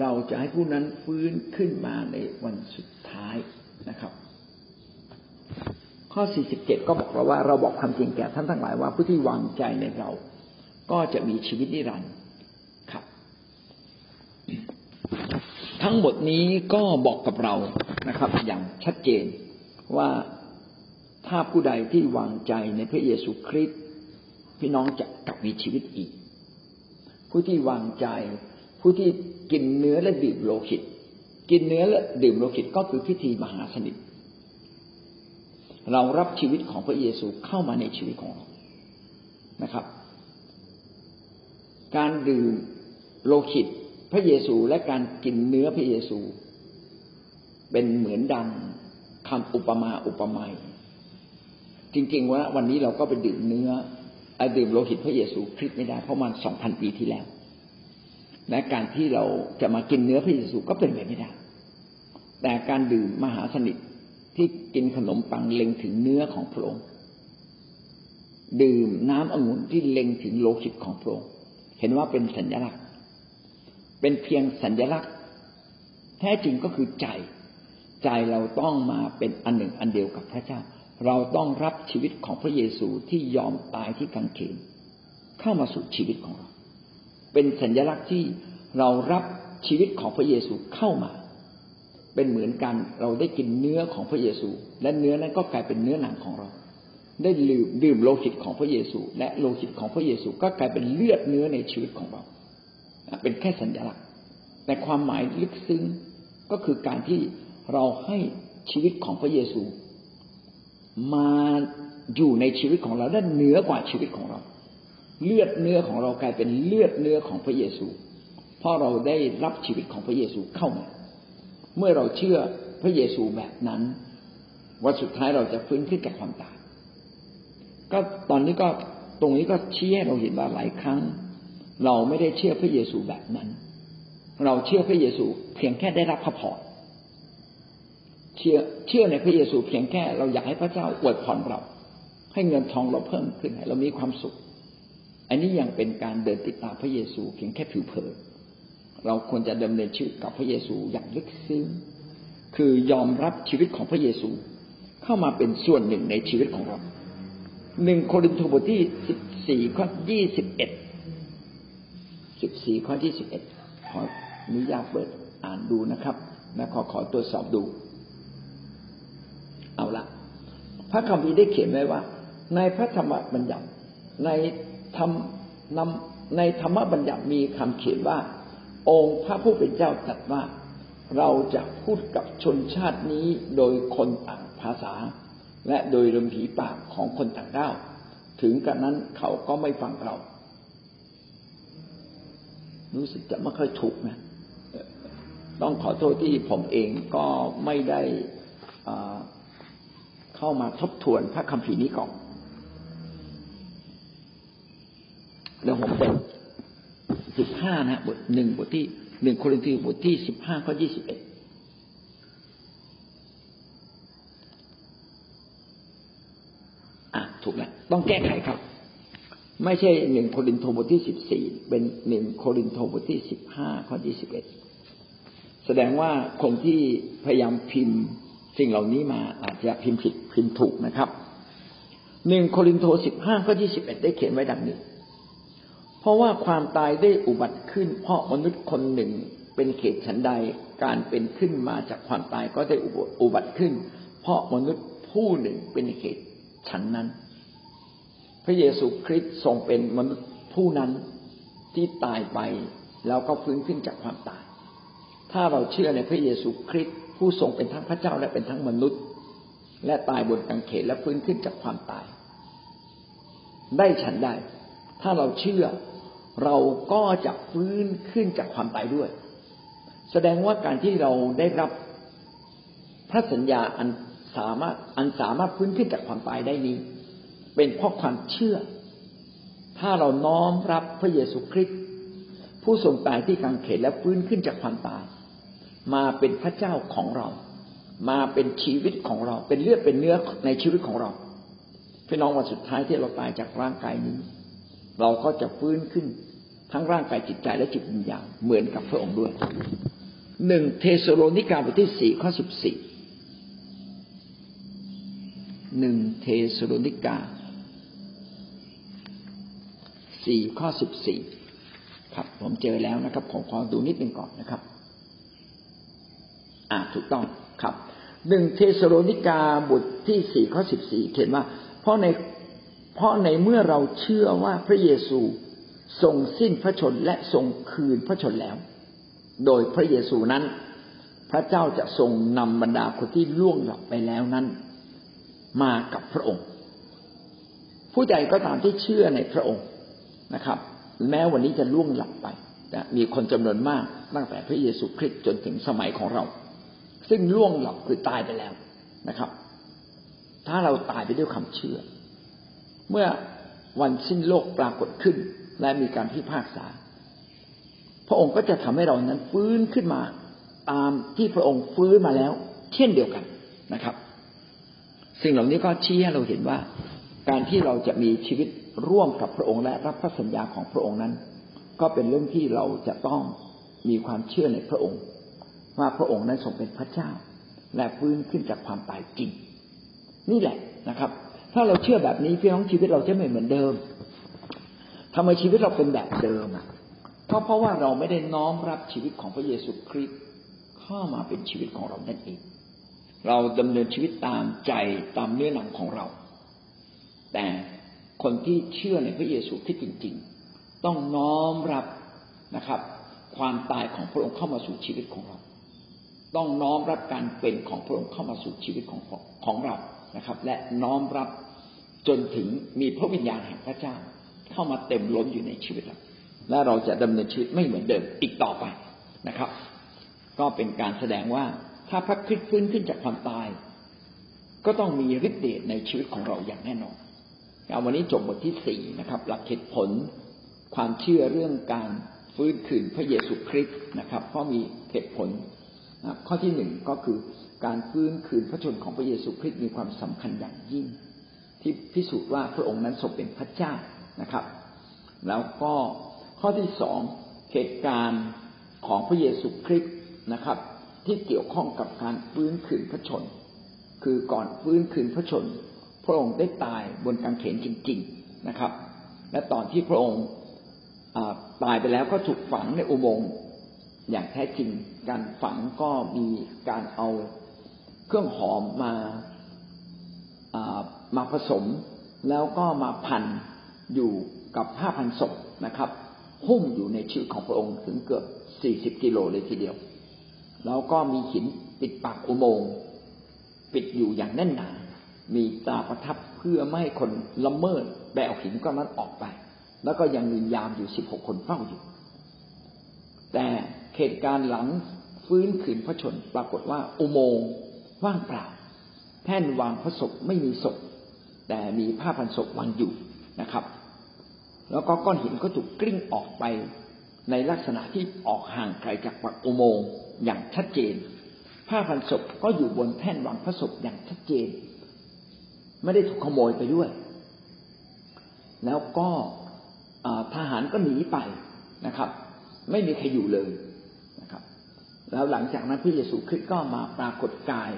เราจะให้ผู้นั้นฟื้นขึ้นมาในวันสุดท้ายนะครับ ข้อ 47 ก็บอกเราว่าเราบอกความจริงแก่ท่านทั้งหลายว่าผู้ที่วางใจในเรา ก็จะมีชีวิตนิรันดร์ครับ ทั้งหมดนี้ก็บอกกับเรานะครับ อย่างชัดเจนว่าถ้าผู้ใดที่วางใจในพระเยซูคริสต์ พี่น้องจะกลับมีชีวิตอีก ผู้ที่วางใจ ผู้ที่กินเนื้อและดื่มโลหิต กินเนื้อและดื่มโลหิตก็คือพิธีมหาสนิทเรารับชีวิตของพระเยซูเข้ามาในชีวิตของเรานะครับ การดื่มโลหิตพระเยซูและการกินเนื้อพระเยซู เป็นเหมือนดังคำอุปมาอุปไมยจริงๆว่าวันนี้เราก็ไปดื่มเนื้อ ดื่มโลหิตพระเยซูคริสต์ไม่ได้เพราะมันสองพันปีที่แล้วและการที่เราจะมากินเนื้อพระเยซูก็เป็นไปไม่ได้ แต่การดื่มมหาสนิทที่กินขนมปังเล็งถึงเนื้อของพระองค์ดื่มน้ำองุ่นที่เล็งถึงโลหิตของพระองค์เห็นว่าเป็นสัญลักษณ์ เป็นเพียงสัญลักษณ์ แท้จริงก็คือใจ ใจเราต้องมาเป็นอันหนึ่งอันเดียวกับพระเจ้า เราต้องรับชีวิตของพระเยซูที่ยอมตายที่กางเขนเข้ามาสู่ชีวิตของเรา เป็นสัญลักษณ์ที่เรารับชีวิตของพระเยซูเข้ามา เป็นเหมือนกันเราได้กินเนื้อของพระเยซู และเนื้อนั้นก็กลายเป็นเนื้อหนังของเรา ได้ดื่มดื่มโลหิตของพระเยซู และโลหิตของพระเยซูก็กลายเป็นเลือดเนื้อในชีวิตของเรา เป็นแค่สัญลักษณ์ แต่ความหมายลึกซึ้งก็คือการที่เราให้ชีวิตของพระเยซู มาอยู่ในชีวิตของเราได้เหนือกว่าชีวิตของเรา เลือดเนื้อของเรากลายเป็นเลือดเนื้อของพระเยซู เพราะเราได้รับชีวิตของพระเยซูเข้ามา เมื่อเราเชื่อพระเยซูแบบนั้นวันสุดท้ายเราจะฟื้นขึ้นจากความตาย ก็ตอนนี้ก็ตรงนี้ก็ชี้ให้เราเห็นว่าหลายครั้ง เราไม่ได้เชื่อพระเยซูแบบนั้น เราเชื่อพระเยซูเพียงแค่ได้รับพระพร เชื่อเชื่อในพระเยซูเพียงแค่เราอยากให้พระเจ้าอวยพรเรา ให้เงินทองเราเพิ่มขึ้นให้เรามีความสุข อันนี้ยังเป็นการเดินติดตามพระเยซูเพียงแค่ผิวเผินเราควรจะดำเนินชีวิตกับพระเยซูอย่างลึกซึ้งคือยอมรับชีวิตของพระเยซูเข้ามาเป็นส่วนหนึ่งในชีวิตของเราหนึ่งโครินธ์บทที่สิบสี่ข้อยี่สิบเอ็ดสิบสี่ข้อยี่สิบเอ็ดขออนุญาตเปิดอ่านดูนะครับ และขอขอตรวจสอบดู เอาละพระคัมภีร์ได้เขียนไว้ว่า ในพระธรรมบัญญัติในธรรมนำในธรรมบัญญัติมีคำเขียนว่า องค์พระผู้เป็นเจ้าตรัสว่า เราจะพูดกับชนชาตินี้โดยคนต่างภาษา และโดยลมผีปากของคนต่างด้าวถึงกระนั้นเขาก็ไม่ฟังเรา รู้สึกจะไม่ค่อยถูกนะ ต้องขอโทษที่ผมเองก็ไม่ได้ เข้ามาทบทวนพระคัมภีร์นี้ก่อนแล้วผมเป็นสิบห้านะบทหนึ่งบทที่หนึ่งโครินธ์บทที่สิบห้าข้อยี่สิบเอ็ดอะถูกแล้วต้องแก้ไขครับ ไม่ใช่หนึ่งโครินธ์บทที่สิบสี่เป็นหนึ่งโครินธ์บทที่สิบห้าข้อยี่สิบเอ็ดแสดงว่าคนที่พยายามพิมพ์ สิ่งเหล่านี้มาอาจจะพิมพ์ผิดพิมพ์ถูกนะครับหนึ่งโครินธ์สิบห้าข้อยี่สิบเอ็ดได้เขียนไว้ดังนี้ เพราะว่าความตายได้อุบัติขึ้น เพราะมนุษย์คนหนึ่งเป็นเขตฉันใดการเป็นขึ้นมาจากความตายก็ได้อุบัติขึ้น เพราะมนุษย์ผู้หนึ่งเป็นเขตฉันนั้น พระเยซูคริสต์ทรงเป็นมนุษย์ผู้นั้นที่ตายไปแล้วก็ฟื้นขึ้นจากความตาย ถ้าเราเชื่อในพระเยซูคริสต์ ผู้ทรงเป็นทั้งพระเจ้าและเป็นทั้งมนุษย์ และตายบนกางเขนและฟื้นขึ้นจากความตาย ได้ฉันได้ ถ้าเราเชื่อเราก็จะฟื้นขึ้นจากความตายด้วย แสดงว่าการที่เราได้รับพระสัญญาอันสามารถอันสามารถฟื้นขึ้นจากความตายได้นี้ เป็นเพราะความเชื่อ ถ้าเราน้อมรับพระเยซูคริสต์ผู้ทรงตายที่กางเขนและฟื้นขึ้นจากความตาย มาเป็นพระเจ้าของเรา มาเป็นชีวิตของเรา เป็นเลือดเป็นเนื้อในชีวิตของเราพี่น้องวันสุดท้ายที่เราตายจากร่างกายนี้ เราก็จะฟื้นขึ้นทั้งร่างกายจิตใจและจิตวิญญาณเหมือนกับพระองค์ด้วยหนึ่งเทสโลนิกาบทที่สี่ข้อสิบสี่หนึ่งเทสโลนิกาสี่ข้อสิบสี่ครับ ผมเจอแล้วนะครับ ผมขอดูนิดหนึ่งก่อนนะครับ อ่าถูกต้องครับหนึ่งเทสโลนิกาบทที่สี่ข้อสิบสี่เขียนว่า เพราะในเพราะในเมื่อเราเชื่อว่าพระเยซูทรงสิ้นพระชนและทรงคืนพระชนแล้ว โดยพระเยซูนั้น พระเจ้าจะทรงนำบรรดาคนที่ล่วงหลับไปแล้วนั้น มากับพระองค์ ผู้ใดก็ตามที่เชื่อในพระองค์นะครับ แม้วันนี้จะล่วงหลับไปมีคนจำนวนมากตั้งแต่พระเยซูคริสต์จนถึงสมัยของเรา ซึ่งล่วงหลับคือตายไปแล้วนะครับ ถ้าเราตายไปด้วยความเชื่อ เมื่อวันสิ้นโลกปรากฏขึ้น และมีการพิพากษา พระองค์ก็จะทำให้เรานั้นฟื้นขึ้นมา ตามที่พระองค์ฟื้นมาแล้ว เช่นเดียวกันนะครับ สิ่งเหล่านี้ก็ชี้ให้เราเห็นว่า การที่เราจะมีชีวิตร่วมกับพระองค์และรับพระสัญญาของพระองค์นั้น ก็เป็นเรื่องที่เราจะต้องมีความเชื่อในพระองค์ ว่าพระองค์นั้นทรงเป็นพระเจ้า และฟื้นขึ้นจากความตายจริง นี่แหละนะครับ ถ้าเราเชื่อแบบนี้พี่น้องชีวิตเราจะไม่เหมือนเดิมทำไมชีวิตเราเป็นแบบเดิมอะก็เพราะว่าเราไม่ได้น้อมรับชีวิตของพระเยซูคริสต์เข้ามาเป็นชีวิตของเรานั่นเอง เราดำเนินชีวิตตามใจตามเนื้อหนังของเรา แต่คนที่เชื่อในพระเยซูคริสต์จริง ๆ ต้องน้อมรับนะครับ ความตายของพระองค์เข้ามาสู่ชีวิตของเรา ต้องน้อมรับการเป็นของพระองค์เข้ามาสู่ชีวิตของของเรานะครับ และน้อมรับจนถึงมีพระวิญญาณแห่งพระเจ้า เข้ามาเต็มล้นอยู่ในชีวิตเราและเราจะดำเนินชีวิตไม่เหมือนเดิมอีกต่อไปนะครับก็ก็เป็นการแสดงว่าถ้าพระคริสต์ฟื้นขึ้นจากความตาย ก็ต้องมีฤทธิ์เดชในชีวิตของเราอย่างแน่นอนเอาวันนี้จบบทที่สี่นะครับ หลักเหตุผลความเชื่อเรื่องการฟื้นคืนพระเยซูคริสต์นะครับ เพราะมีเหตุผล ข้อที่หนึ่งก็คือการฟื้นคืนพระชนของพระเยซูคริสต์มีความสำคัญอย่างยิ่ง ที่พิสูจน์ว่าพระองค์นั้นทรงเป็นพระเจ้านะครับ แล้วก็ข้อที่สองเหตุการณ์ของพระเยซูคริสต์นะครับ ที่เกี่ยวข้องกับการฟื้นคืนพระชน คือก่อนฟื้นคืนพระชน พระองค์ได้ตายบนกางเขนจริง ๆนะครับ และตอนที่พระองค์ตายไปแล้วก็ถูกฝังในอุโมงค์ อย่างแท้จริง การฝังก็มีการเอาเครื่องหอมมามาผสม แล้วก็มาพันอยู่กับผ้าพันศพนะครับ หุ้มอยู่ในชีวิตของพระองค์ถึงเกือบสี่สิบกิโลเลยทีเดียว แล้วก็มีหินปิดปากอุโมงค์ปิดอยู่อย่างแน่นหนา มีตาประทับเพื่อไม่ให้คนละเมิดแบกหินก้อนนั้นออกไป แล้วก็ยังมียามอยู่สิบหกคนเฝ้าอยู่ แต่ เหตุการณ์หลังฟื้นขืนพระชนปรากฏว่าอุโมงค์ว่างเปล่า แท่นวางพระศพไม่มีศพ แต่มีผ้าพันศพวางอยู่นะครับ แล้วก็ก้อนหินก็ถูกกลิ้งออกไปในลักษณะที่ออกห่างไกลจากปากอุโมงค์อย่างชัดเจน ผ้าพันศพก็อยู่บนแท่นวางพระศพอย่างชัดเจน ไม่ได้ถูกขโมยไปด้วย แล้วก็ทหารก็หนีไปนะครับ ไม่มีใครอยู่เลย แล้วหลังจากนั้นพระเยซูคริสต์ก็มาปรากฏกาย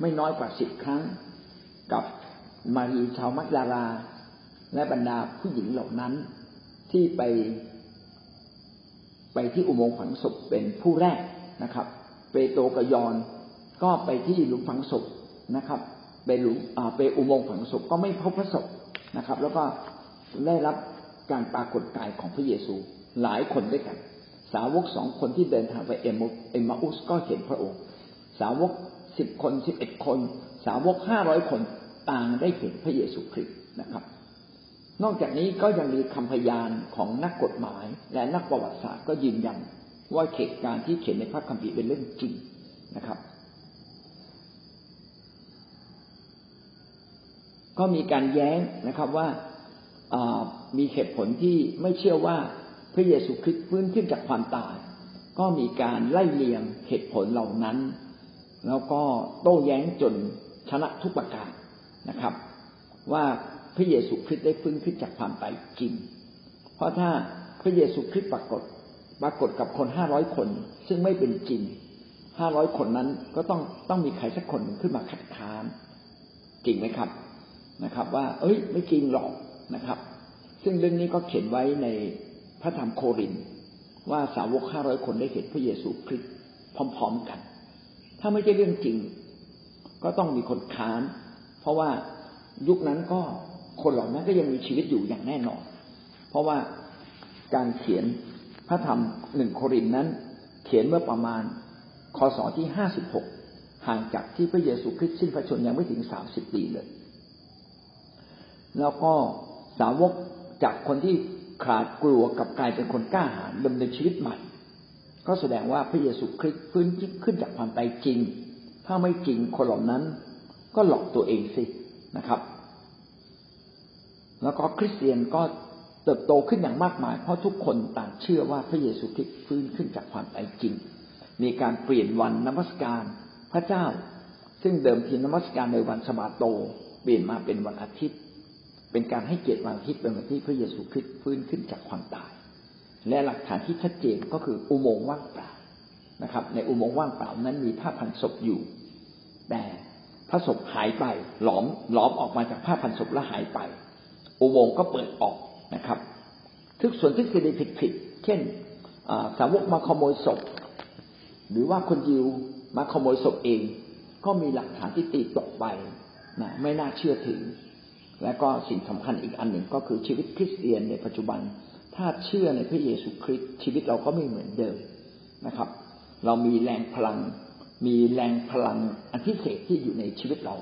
ไม่น้อยกว่าสิบครั้ง กับมารีชาวมักดารา และบรรดาผู้หญิงเหล่านั้นที่ไปไปที่อุโมงค์ฝังศพเป็นผู้แรกนะครับ เปโตรกยอนก็ไปที่หลุมฝังศพนะครับไปหลุมไปอุโมงค์ฝังศพก็ไม่พบพระศพนะครับ แล้วก็ได้รับการปรากฏกายของพระเยซูหลายคนด้วยกัน สาวกสองคนที่เดินทางไปเอมมาอุสก็เห็นพระองค์ สาวกสิบคนสิบเอ็ดคน สาวกห้าร้อยคนต่างได้เห็นพระเยซูคริสต์นะครับ นอกจากนี้ก็ยังมีคำพยานของนักกฎหมาย และนักประวัติศาสตร์ก็ยืนยันว่าเหตุการณ์ที่เขียนในพระคัมภีร์เป็นเรื่องจริงนะครับ ก็มีการแย้งนะครับว่ามีเหตุผลที่ไม่เชื่อว่า พระเยซูคริสต์ฟื้นขึ้นจากความตาย ก็มีการไล่เลียงเหตุผลเหล่านั้น แล้วก็โต้แย้งจนชนะทุกประการนะครับ ว่าพระเยซูคริสต์ได้ฟื้นขึ้นจากความตายจริง เพราะถ้าพระเยซูคริสต์ปรากฏปรากฏกับคนห้าร้อยคน ซึ่งไม่เป็นจริงห้าร้อยคนนั้นก็ต้องต้องมีใครสักคนขึ้นมาคัดค้านจริงไหมครับนะครับ ว่า เอ้ย ไม่จริงหรอกนะครับ ซึ่งเรื่องนี้ก็เขียนไว้ใน ระธรรมโครินว่าสาวกห้าร้อยคนได้เห็นพระเยซูคริสต์พร้อมๆกัน ถ้าไม่ใช่เรื่องจริง ก็ต้องมีคนค้าน เพราะว่ายุคนั้นก็คนเหล่านั้นก็ยังมีชีวิตอยู่อย่างแน่นอน เพราะว่าการเขียนพระธรรมหนึ่งโครินนั้น เขียนเมื่อประมาณคศที่ห้าสิบหกห่างจากที่พระเยซูคริสต์สิ้นพระชนยังไม่ถึงสามสิบปีเลย แล้วก็สาวกจากคนที่ ขาดกลัวกับกลายเป็นคนกล้าหาญดำเนินชีวิตใหม่ ก็แสดงว่าพระเยซูคริสต์ฟื้นขึ้นจากความตายจริง ถ้าไม่จริงคนเหล่านั้น ก็หลอกตัวเองสินะครับ แล้วก็คริสเตียนก็เติบโตขึ้นอย่างมากมาย เพราะทุกคนต่างเชื่อว่าพระเยซูคริสต์ฟื้นขึ้นจากความตายจริง มีการเปลี่ยนวันนมัสการพระเจ้า ซึ่งเดิมทีนมัสการในวันสมาโต เปลี่ยนมาเป็นวันอาทิตย์ เป็นการให้เกียรติวันอาทิตย์เป็นวันที่พระเยซูคริสต์ฟื้นขึ้นจากความตาย และหลักฐานที่ชัดเจนก็คืออุโมงค์ว่างเปล่านะครับ ในอุโมงค์ว่างเปล่านั้นมีผ้าพันศพอยู่ แต่พระศพหายไปหลอมหลอมออกมาจากผ้าพันศพแล้วหายไป อุโมงค์ก็เปิดออกนะครับทึกส่วนทฤษฎีผิดๆเช่นสาวกมาขโมยศพ หรือว่าคนยิวมาขโมยศพเอง ก็มีหลักฐานที่ตีตกไปนะไม่น่าเชื่อถือ และก็สิ่งสำคัญอีกอันหนึ่งก็คือชีวิตคริสเตียนในปัจจุบัน ถ้าเชื่อในพระเยซูคริสต์ชีวิตเราก็ไม่เหมือนเดิมนะครับ เรามีแรงพลัง มีแรงพลังอันพิเศษที่อยู่ในชีวิตเรา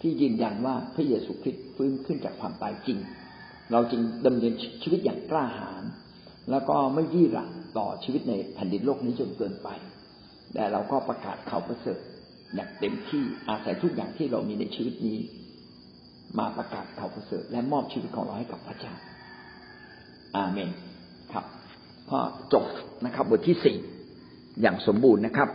ที่ยืนยันว่าพระเยซูคริสต์ฟื้นขึ้นจากความตายจริง เราจึงดำเนินชีวิตอย่างกล้าหาญแล้วก็ไม่ยี่หลังต่อชีวิตในแผ่นดินโลกนี้จนเกินไป แต่เราก็ประกาศข่าวประเสริฐอย่างเต็มที่อาศัยทุกอย่างที่เรามีในชีวิตนี้ มาประกาศข่าวประเสริฐและมอบชีวิตของเราให้กับพระเจ้า อาเมน ครับ ก็จบนะครับ บทที่สี่อย่างสมบูรณ์นะครับ